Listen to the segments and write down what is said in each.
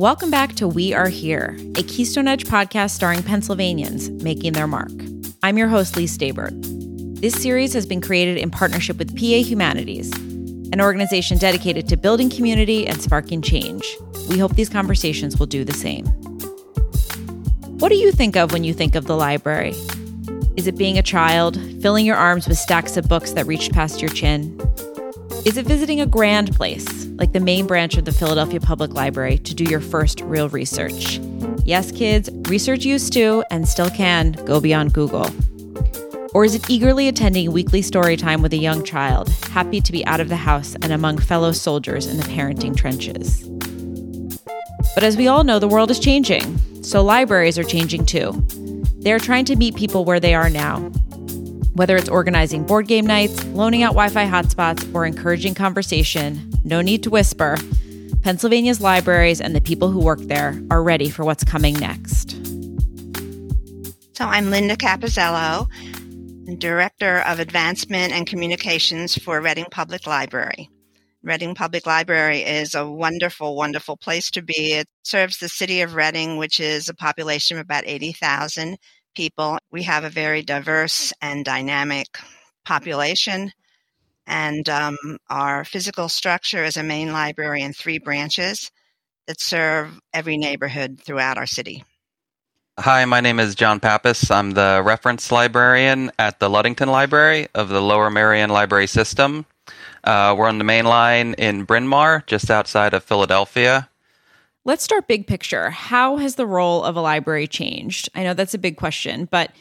Welcome back to We Are Here, a Keystone Edge podcast starring Pennsylvanians making their mark. I'm your host, Lee Stabert. This series has been created in partnership with PA Humanities, an organization dedicated to building community and sparking change. We hope these conversations will do the same. What do you think of when you think of the library? Is it being a child, filling your arms with stacks of books that reached past your chin? Is it visiting a grand place, like the main branch of the Philadelphia Public Library, to do your first real research? Yes, kids, research used to, and still can, go beyond Google. Or is it eagerly attending weekly story time with a young child, happy to be out of the house and among fellow soldiers in the parenting trenches? But as we all know, the world is changing, so libraries are changing too. They're trying to meet people where they are now, whether it's organizing board game nights, loaning out Wi Fi hotspots, or encouraging conversation, no need to whisper. Pennsylvania's libraries and the people who work there are ready for what's coming next. So I'm Linda Capozello, Director of Advancement and Communications for Reading Public Library. Reading Public Library is a wonderful, wonderful place to be. It serves the city of Reading, which is a population of about 80,000 people. We have a very diverse and dynamic population. And um, our physical structure is a main library and three branches that serve every neighborhood throughout our city. Hi, my name is John Pappas. I'm the reference librarian at the Ludington Library of the Lower Merion Library System. Uh, we're on the main line in Bryn Mawr, just outside of Philadelphia. Let's start big picture. How has the role of a library changed? I know that's a big question, but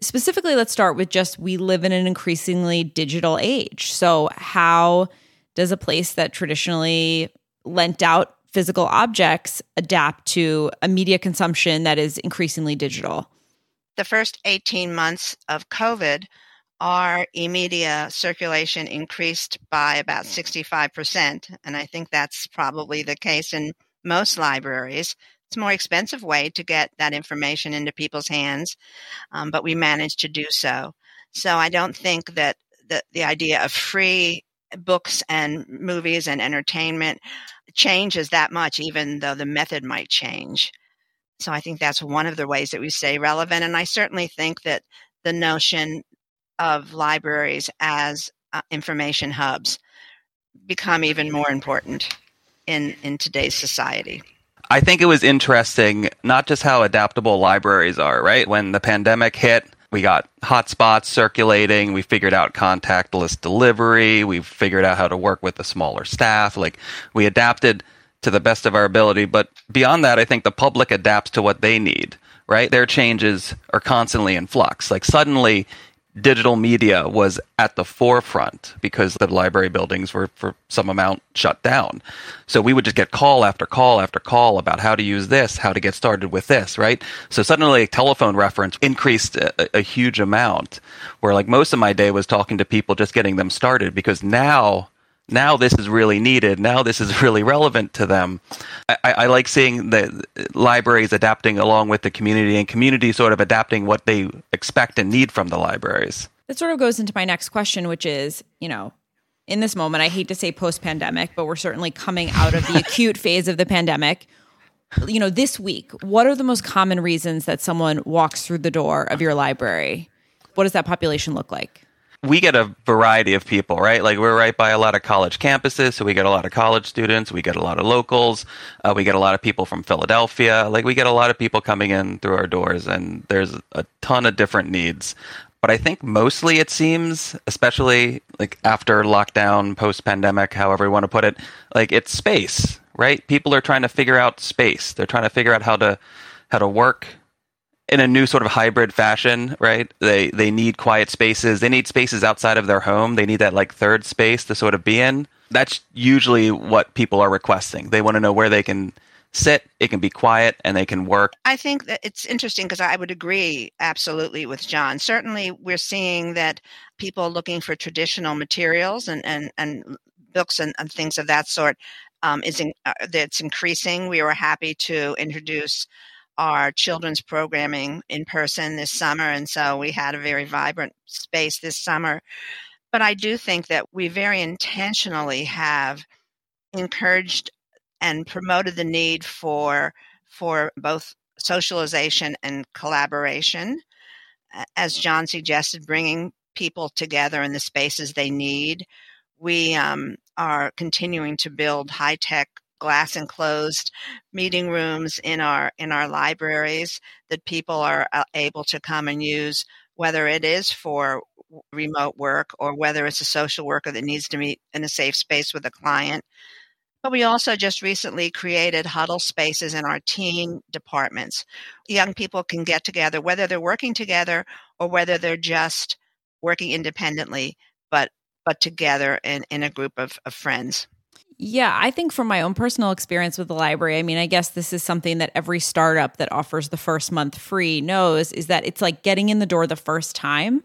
specifically, let's start with just we live in an increasingly digital age. So, how does a place that traditionally lent out physical objects adapt to a media consumption that is increasingly digital? The first 18 months of COVID, our e media circulation increased by about 65%. And I think that's probably the case in most libraries. It's a more expensive way to get that information into people's hands, um, but we managed to do so. So I don't think that the, the idea of free books and movies and entertainment changes that much, even though the method might change. So I think that's one of the ways that we stay relevant. And I certainly think that the notion of libraries as uh, information hubs become even more important in in today's society. I think it was interesting not just how adaptable libraries are, right? When the pandemic hit, we got hotspots circulating, we figured out contactless delivery, we figured out how to work with a smaller staff, like we adapted to the best of our ability, but beyond that, I think the public adapts to what they need, right? Their changes are constantly in flux. Like suddenly digital media was at the forefront because the library buildings were for some amount shut down. So we would just get call after call after call about how to use this, how to get started with this, right? So suddenly telephone reference increased a, a huge amount where like most of my day was talking to people just getting them started because now now this is really needed. Now this is really relevant to them. I, I, like seeing the libraries adapting along with the community and community sort of adapting what they expect and need from the libraries. That sort of goes into my next question, which is, you know, in this moment, I hate to say post pandemic, but we're certainly coming out of the acute phase of the pandemic. You know, this week, what are the most common reasons that someone walks through the door of your library? What does that population look like? We get a variety of people, right? Like we're right by a lot of college campuses, so we get a lot of college students, we get a lot of locals, uh, we get a lot of people from Philadelphia. Like we get a lot of people coming in through our doors, and there's a ton of different needs. But I think mostly it seems, especially like after lockdown, post pandemic, however you want to put it, like it's space, right? People are trying to figure out space. They're trying to figure out how to how to work in a new sort of hybrid fashion, right? They they need quiet spaces. They need spaces outside of their home. They need that like third space to sort of be in. That's usually what people are requesting. They want to know where they can sit, it can be quiet, and they can work. I think that it's interesting because I would agree absolutely with John. Certainly, we're seeing that people looking for traditional materials and and and books and, and things of that sort um, is in, uh, that's increasing. We were happy to introduce our children's programming in person this summer. And so we had a very vibrant space this summer. But I do think that we very intentionally have encouraged and promoted the need for for both socialization and collaboration. As John suggested, bringing people together in the spaces they need. We um, are continuing to build high tech glass enclosed meeting rooms in our in our libraries that people are uh, able to come and use whether it is for remote work or whether it's a social worker that needs to meet in a safe space with a client but we also just recently created huddle spaces in our teen departments. Young people can get together, whether they're working together or whether they're just working independently, but but together in, in a group of, of friends. Yeah, I think from my own personal experience with the library, I mean, I guess this is something that every startup that offers the first month free knows is that it's like getting in the door the first time.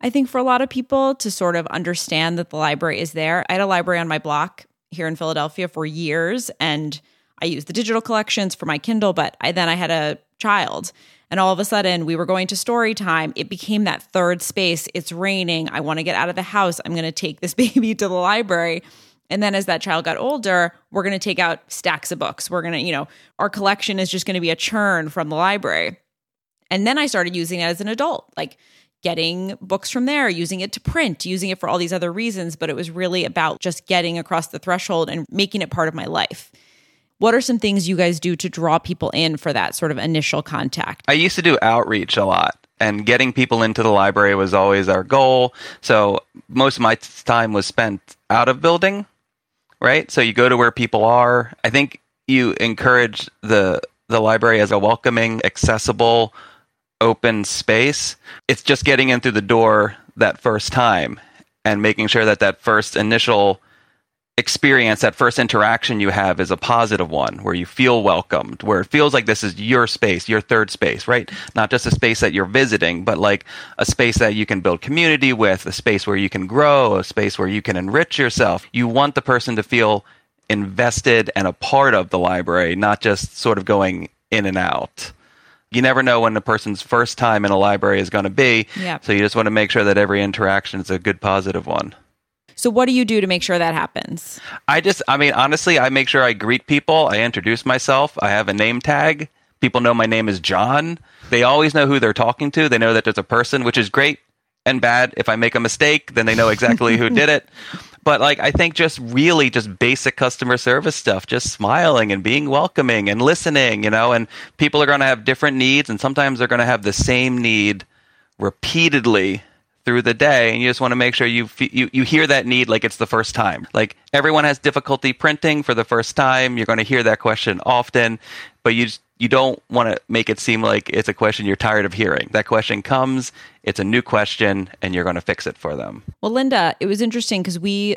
I think for a lot of people to sort of understand that the library is there. I had a library on my block here in Philadelphia for years and I used the digital collections for my Kindle, but I then I had a child and all of a sudden we were going to story time. It became that third space. It's raining. I want to get out of the house. I'm going to take this baby to the library. And then as that child got older, we're going to take out stacks of books. We're going to, you know, our collection is just going to be a churn from the library. And then I started using it as an adult. Like getting books from there, using it to print, using it for all these other reasons, but it was really about just getting across the threshold and making it part of my life. What are some things you guys do to draw people in for that sort of initial contact? I used to do outreach a lot and getting people into the library was always our goal. So most of my time was spent out of building, right? So you go to where people are. I think you encourage the the library as a welcoming, accessible, open space. It's just getting in through the door that first time and making sure that that first initial experience, that first interaction you have is a positive one where you feel welcomed, where it feels like this is your space, your third space, right? Not just a space that you're visiting, but like a space that you can build community with, a space where you can grow, a space where you can enrich yourself. You want the person to feel invested and a part of the library, not just sort of going in and out you never know when a person's first time in a library is going to be. Yeah. So you just want to make sure that every interaction is a good positive one. So what do you do to make sure that happens? I just I mean honestly, I make sure I greet people, I introduce myself, I have a name tag. People know my name is John. They always know who they're talking to. They know that there's a person, which is great and bad. If I make a mistake, then they know exactly who did it. But like I think just really just basic customer service stuff, just smiling and being welcoming and listening, you know, and people are going to have different needs and sometimes they're going to have the same need repeatedly through the day and you just want to make sure you, you you hear that need like it's the first time like everyone has difficulty printing for the first time you're going to hear that question often but you just, you don't want to make it seem like it's a question you're tired of hearing. That question comes, it's a new question, and you're going to fix it for them. Well, Linda, it was interesting because we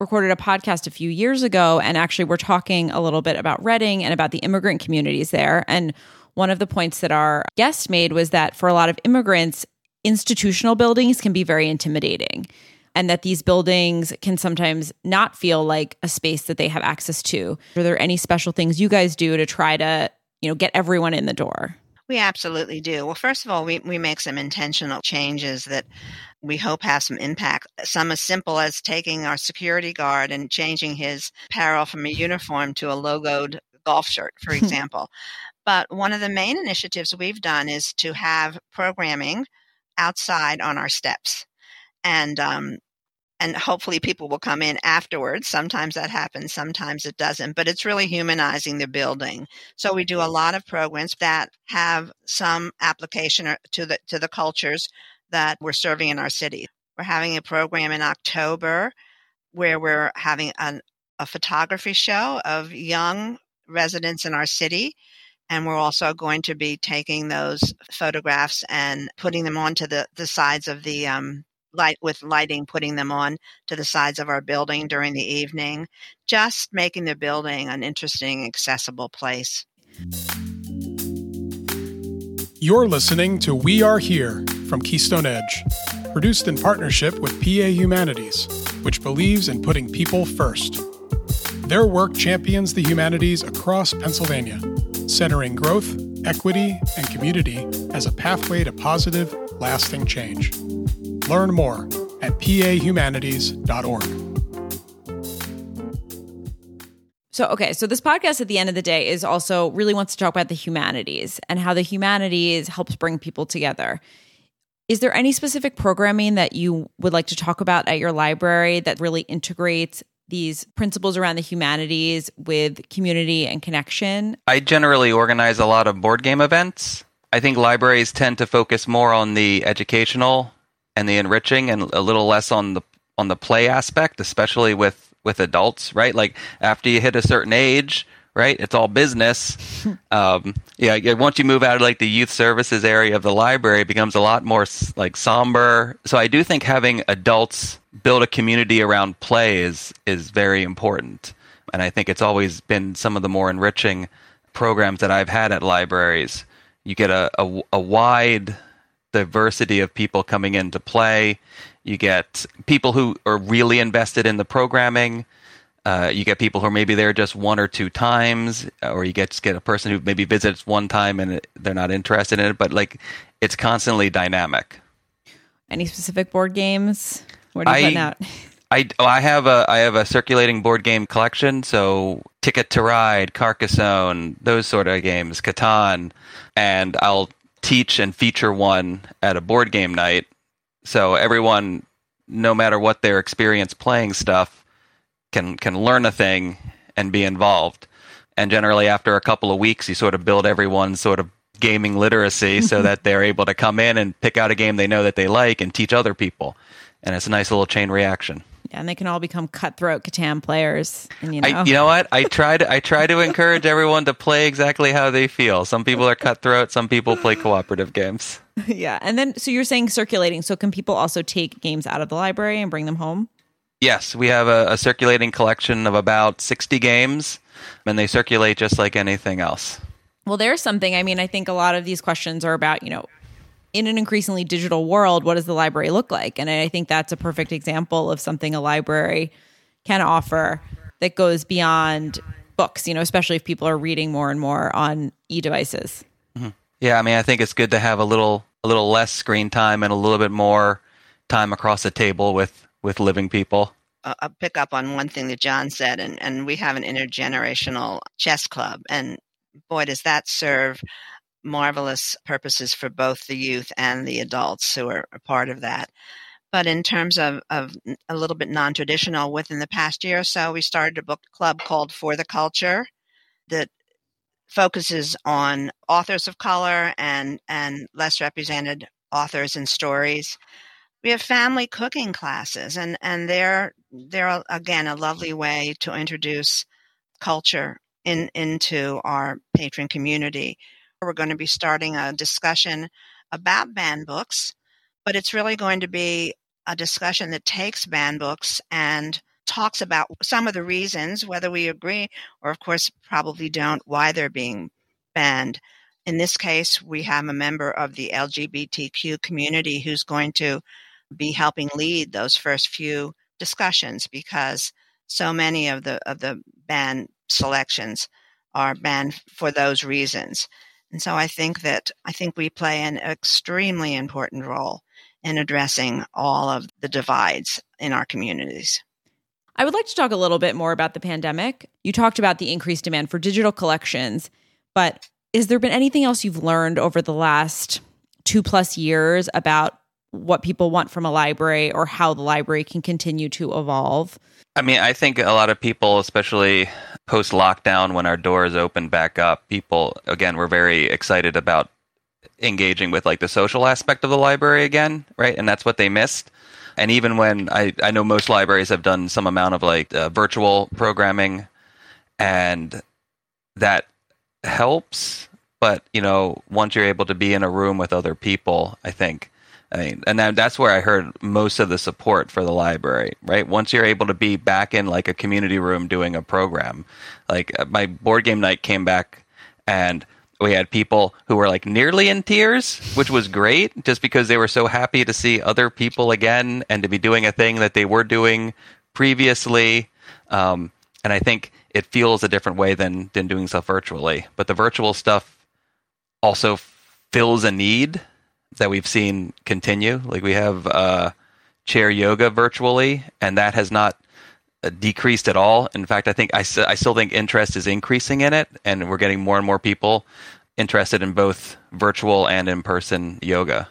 recorded a podcast a few years ago, and actually, we're talking a little bit about Reading and about the immigrant communities there. And one of the points that our guest made was that for a lot of immigrants, institutional buildings can be very intimidating and that these buildings can sometimes not feel like a space that they have access to. Are there any special things you guys do to try to you know, get everyone in the door? We absolutely do. Well, first of all, we, we make some intentional changes that we hope have some impact. Some as simple as taking our security guard and changing his apparel from a uniform to a logoed golf shirt, for example. but one of the main initiatives we've done is to have programming outside on our steps. And um, and hopefully people will come in afterwards. Sometimes that happens, sometimes it doesn't, but it's really humanizing the building. So we do a lot of programs that have some application to the to the cultures that we're serving in our city. We're having a program in October where we're having an, a photography show of young residents in our city and we're also going to be taking those photographs and putting them onto the, the sides of the um, light with lighting, putting them on to the sides of our building during the evening, just making the building an interesting, accessible place. You're listening to We Are Here from Keystone Edge, produced in partnership with PA Humanities, which believes in putting people first. Their work champions the humanities across Pennsylvania, centering growth, equity, and community as a pathway to positive, lasting change. Learn more at pahumanities.org. So, okay, so this podcast at the end of the day is also really wants to talk about the humanities and how the humanities helps bring people together. Is there any specific programming that you would like to talk about at your library that really integrates these principles around the humanities with community and connection? I generally organize a lot of board game events. I think libraries tend to focus more on the educational and the enriching and a little less on the on the play aspect, especially with with adults, right? Like after you hit a certain age, right? It's all business. um, yeah, once you move out of like the youth services area of the library, it becomes a lot more like somber. So I do think having adults build a community around play is is very important, and I think it's always been some of the more enriching programs that I've had at libraries. You get a, a, a wide diversity of people coming in to play. You get people who are really invested in the programming. Uh, you get people who are maybe there just one or two times, or you get get a person who maybe visits one time and they're not interested in it. But like, it's constantly dynamic. Any specific board games? What are you I, putting out? I, oh, I have a I have a circulating board game collection. So Ticket to Ride, Carcassonne, those sort of games, Catan, and I'll teach and feature one at a board game night so everyone, no matter what their experience playing stuff, can can learn a thing and be involved. And generally, after a couple of weeks, you sort of build everyone's sort of gaming literacy so mm-hmm. that they're able to come in and pick out a game they know that they like and teach other people. And it's a nice little chain reaction. Yeah, and they can all become cutthroat Catan players. And, you know, I, you know what? I try to I try to encourage everyone to play exactly how they feel. Some people are cutthroat. Some people play cooperative games. yeah, and then so you're saying circulating. So can people also take games out of the library and bring them home? Yes, we have a, a circulating collection of about sixty games, and they circulate just like anything else. Well, there's something. I mean, I think a lot of these questions are about you know in an increasingly digital world, what does the library look like? And I think that's a perfect example of something a library can offer that goes beyond books, you know, especially if people are reading more and more on e devices. Mm-hmm. Yeah, I mean, I think it's good to have a little a little less screen time and a little bit more time across the table with with living people. Uh, I'll pick up on one thing that John said, and, and we have an intergenerational chess club, and boy, does that serve marvelous purposes for both the youth and the adults who are a part of that. But in terms of, of a little bit non traditional, within the past year or so, we started a book club called For the Culture that focuses on authors of color and, and less represented authors and stories. We have family cooking classes, and, and they're, they're, again, a lovely way to introduce culture in, into our patron community. We're going to be starting a discussion about banned books, but it's really going to be a discussion that takes banned books and talks about some of the reasons, whether we agree or, of course, probably don't, why they're being banned. In this case, we have a member of the LGBTQ community who's going to be helping lead those first few discussions because so many of the of the banned selections are banned for those reasons. And so I think that I think we play an extremely important role in addressing all of the divides in our communities. I would like to talk a little bit more about the pandemic. You talked about the increased demand for digital collections, but has there been anything else you've learned over the last two plus years about what people want from a library or how the library can continue to evolve? I mean, I think a lot of people, especially post lockdown when our doors opened back up, people again were very excited about engaging with like the social aspect of the library again, right? And that's what they missed. And even when I, I know most libraries have done some amount of like uh, virtual programming, and that helps. But you know, once you're able to be in a room with other people, I think I mean, and that's where I heard most of the support for the library, right? Once you're able to be back in like a community room doing a program, like uh, my board game night came back and we had people who were like nearly in tears, which was great just because they were so happy to see other people again and to be doing a thing that they were doing previously. Um, and I think it feels a different way than, than doing stuff virtually. But the virtual stuff also fills a need that we've seen continue. Like we have uh, chair yoga virtually, and that has not uh, decreased at all. In fact, I think I, I still think interest is increasing in it, and we're getting more and more people interested in both virtual and in person yoga.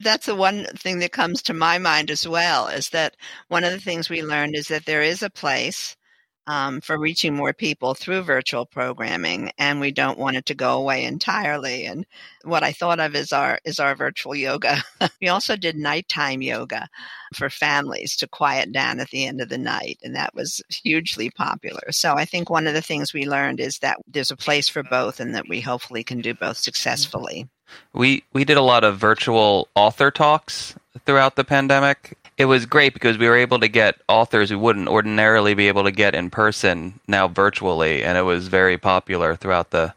That's the one thing that comes to my mind as well is that one of the things we learned is that there is a place um, for reaching more people through virtual programming, and we don't want it to go away entirely. And what I thought of is our is our virtual yoga. we also did nighttime yoga for families to quiet down at the end of the night, and that was hugely popular. So I think one of the things we learned is that there's a place for both, and that we hopefully can do both successfully. We we did a lot of virtual author talks throughout the pandemic it was great because we were able to get authors who wouldn't ordinarily be able to get in person now virtually, and it was very popular throughout the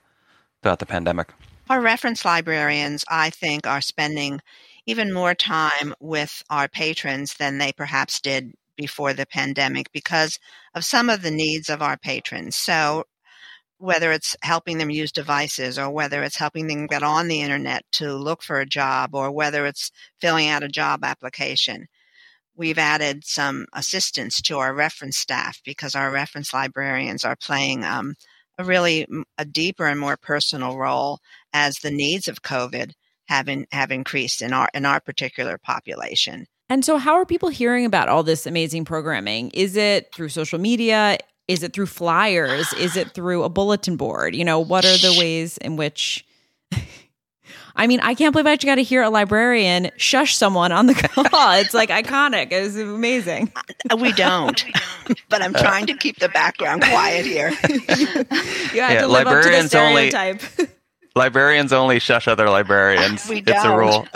throughout the pandemic. Our reference librarians, I think, are spending even more time with our patrons than they perhaps did before the pandemic because of some of the needs of our patrons. So, whether it's helping them use devices or whether it's helping them get on the internet to look for a job or whether it's filling out a job application, we've added some assistance to our reference staff because our reference librarians are playing um, a really a deeper and more personal role as the needs of COVID have in, have increased in our in our particular population. And so, how are people hearing about all this amazing programming? Is it through social media? Is it through flyers? Is it through a bulletin board? You know, what are the ways in which I mean, I can't believe I just got to hear a librarian shush someone on the call. it's like iconic. It's amazing. Uh, we don't, but I'm trying to keep the background quiet here. you have yeah, to live librarians up to the stereotype. Only, librarians only shush other librarians. We don't. It's a rule.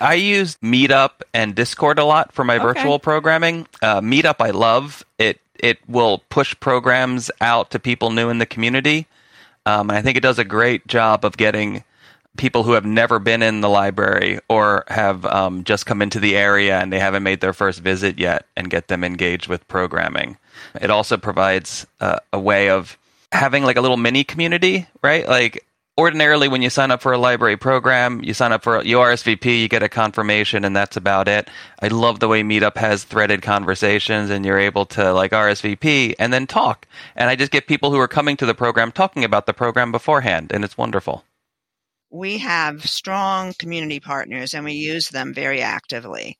I use Meetup and Discord a lot for my okay. virtual programming. Uh, Meetup, I love it. It will push programs out to people new in the community. Um, and I think it does a great job of getting people who have never been in the library or have um, just come into the area and they haven't made their first visit yet and get them engaged with programming. It also provides uh, a way of having like a little mini community, right? Like ordinarily when you sign up for a library program, you sign up for you RSVP, you get a confirmation and that's about it. I love the way Meetup has threaded conversations and you're able to like RSVP and then talk. And I just get people who are coming to the program talking about the program beforehand and it's wonderful we have strong community partners and we use them very actively.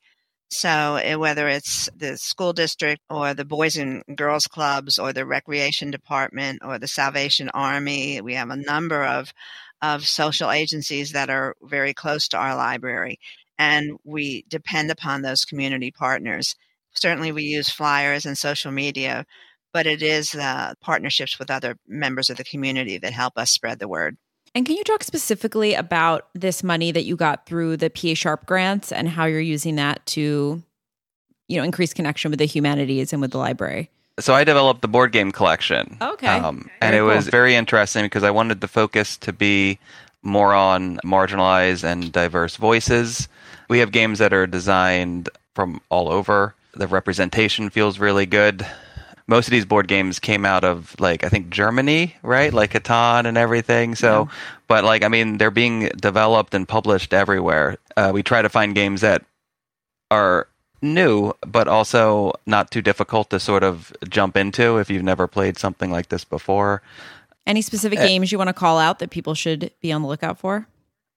So, eh, whether it's the school district or the Boys and Girls Clubs or the Recreation Department or the Salvation Army, we have a number of, of social agencies that are very close to our library. And we depend upon those community partners. Certainly, we use flyers and social media, but it is uh, partnerships with other members of the community that help us spread the word. And can you talk specifically about this money that you got through the PA Sharp grants and how you're using that to, you know, increase connection with the humanities and with the library? So I developed the board game collection. Okay. Um, and it cool. was very interesting because I wanted the focus to be more on marginalized and diverse voices. We have games that are designed from all over. The representation feels really good most of these board games came out of like I think Germany, right? Like Catan and everything. So, yeah. but like I mean, they're being developed and published everywhere. Uh, we try to find games that are new, but also not too difficult to sort of jump into if you've never played something like this before. Any specific uh, games you want to call out that people should be on the lookout for?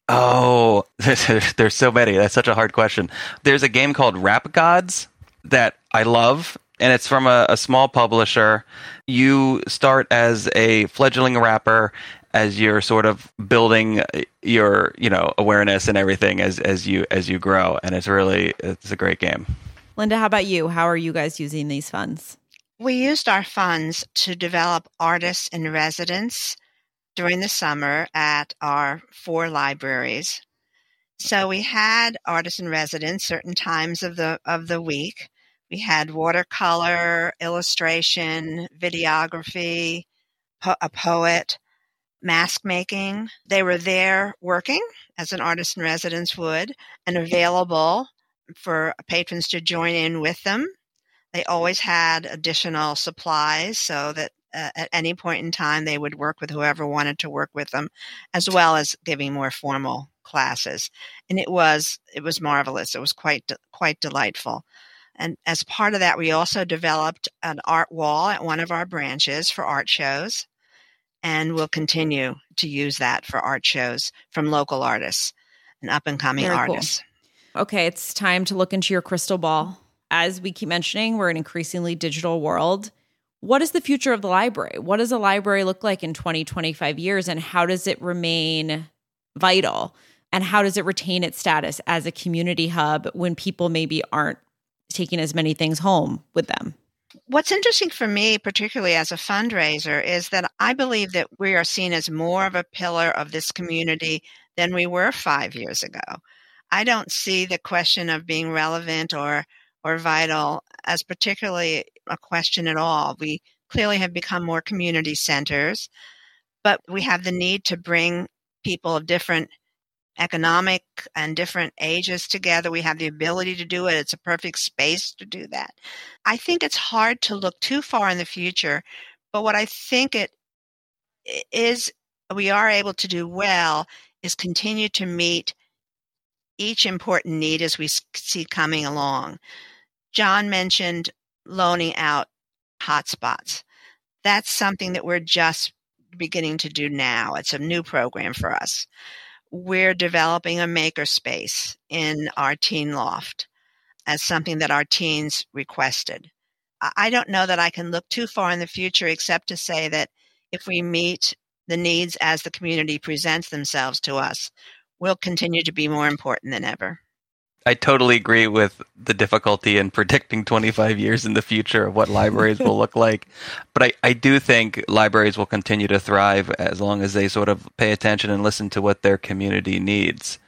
Oh, there's so many. That's such a hard question. There's a game called Rap Gods that I love and it's from a, a small publisher. You start as a fledgling rapper as you're sort of building your you know awareness and everything as as you as you grow and it's really it's a great game. Linda how about you? How are you guys using these funds? We used our funds to develop artists in residence during the summer at our four libraries. So we had artists in residence certain times of the of the week we had watercolor, illustration, videography, po- a poet, mask making. They were there working as an artist in residence would and available for patrons to join in with them. They always had additional supplies so that uh, at any point in time they would work with whoever wanted to work with them as well as giving more formal classes and it was it was marvelous it was quite quite delightful And as part of that, we also developed an art wall at one of our branches for art shows. And we'll continue to use that for art shows from local artists and up and coming artists. Cool. Okay, it's time to look into your crystal ball. As we keep mentioning, we're an increasingly digital world. What is the future of the library? What does a library look like in 20, 25 years? And how does it remain vital? And how does it retain its status as a community hub when people maybe aren't taking as many things home with them? What's interesting for me, particularly as a fundraiser, is that I believe that we are seen as more of a pillar of this community than we were five years ago. I don't see the question of being relevant or or vital as particularly a question at all. We clearly have become more community centers, but we have the need to bring people of different economic and different ages together. We have the ability to do it. It's a perfect space to do that. I think it's hard to look too far in the future, but what I think it is we are able to do well is continue to meet each important need as we see coming along. John mentioned loaning out hotspots. That's something that we're just beginning to do now. It's a new program for us. We're developing a makerspace in our teen loft as something that our teens requested. I don't know that I can look too far in the future except to say that if we meet the needs as the community presents themselves to us, we'll continue to be more important than ever. I totally agree with the difficulty in predicting 25 years in the future of what libraries will look like. But I, I do think libraries will continue to thrive as long as they sort of pay attention and listen to what their community needs.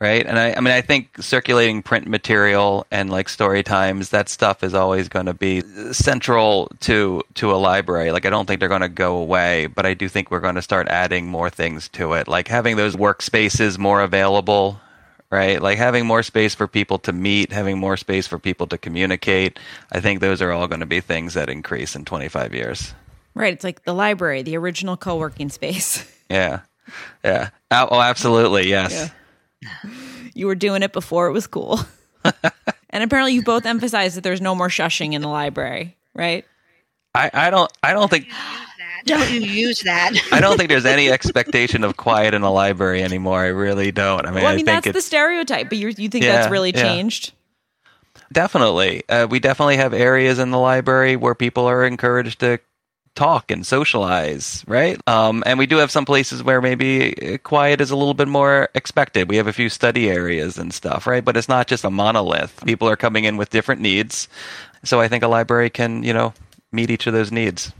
Right. And I, I mean, I think circulating print material and like story times, that stuff is always going to be central to, to a library. Like, I don't think they're going to go away, but I do think we're going to start adding more things to it, like having those workspaces more available right? Like having more space for people to meet, having more space for people to communicate. I think those are all going to be things that increase in 25 years. Right. It's like the library, the original co working space. Yeah. Yeah. Oh, absolutely. Yes. Yeah. You were doing it before it was cool. and apparently you both emphasize that there's no more shushing in the library, right? I, I don't I don't think don't you use that? I don't think there's any expectation of quiet in a library anymore. I really don't. I mean, well, I mean I that's the stereotype, but you you think yeah, that's really yeah. changed? Definitely, uh, we definitely have areas in the library where people are encouraged to talk and socialize, right? Um, and we do have some places where maybe uh, quiet is a little bit more expected. We have a few study areas and stuff, right? But it's not just a monolith. People are coming in with different needs. So I think a library can, you know, meet each of those needs.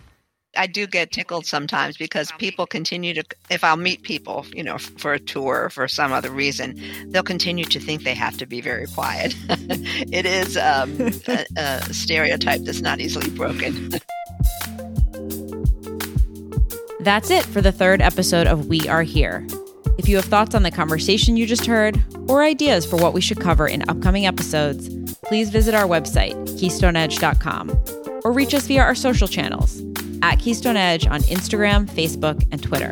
I do get tickled sometimes because people continue to, if I'll meet people, you know, for a tour or for some other reason, they'll continue to think they have to be very quiet. it is um, a, a stereotype that's not easily broken. That's it for the third episode of We Are Here. If you have thoughts on the conversation you just heard or ideas for what we should cover in upcoming episodes, please visit our website, keystoneedge.com, or reach us via our social channels at Keystone Edge on Instagram, Facebook, and Twitter.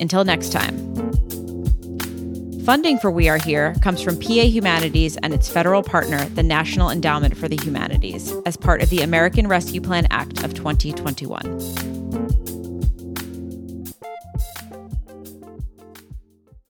Until next time. Funding for We Are Here comes from PA Humanities and its federal partner, the National Endowment for the Humanities, as part of the American Rescue Plan Act of 2021.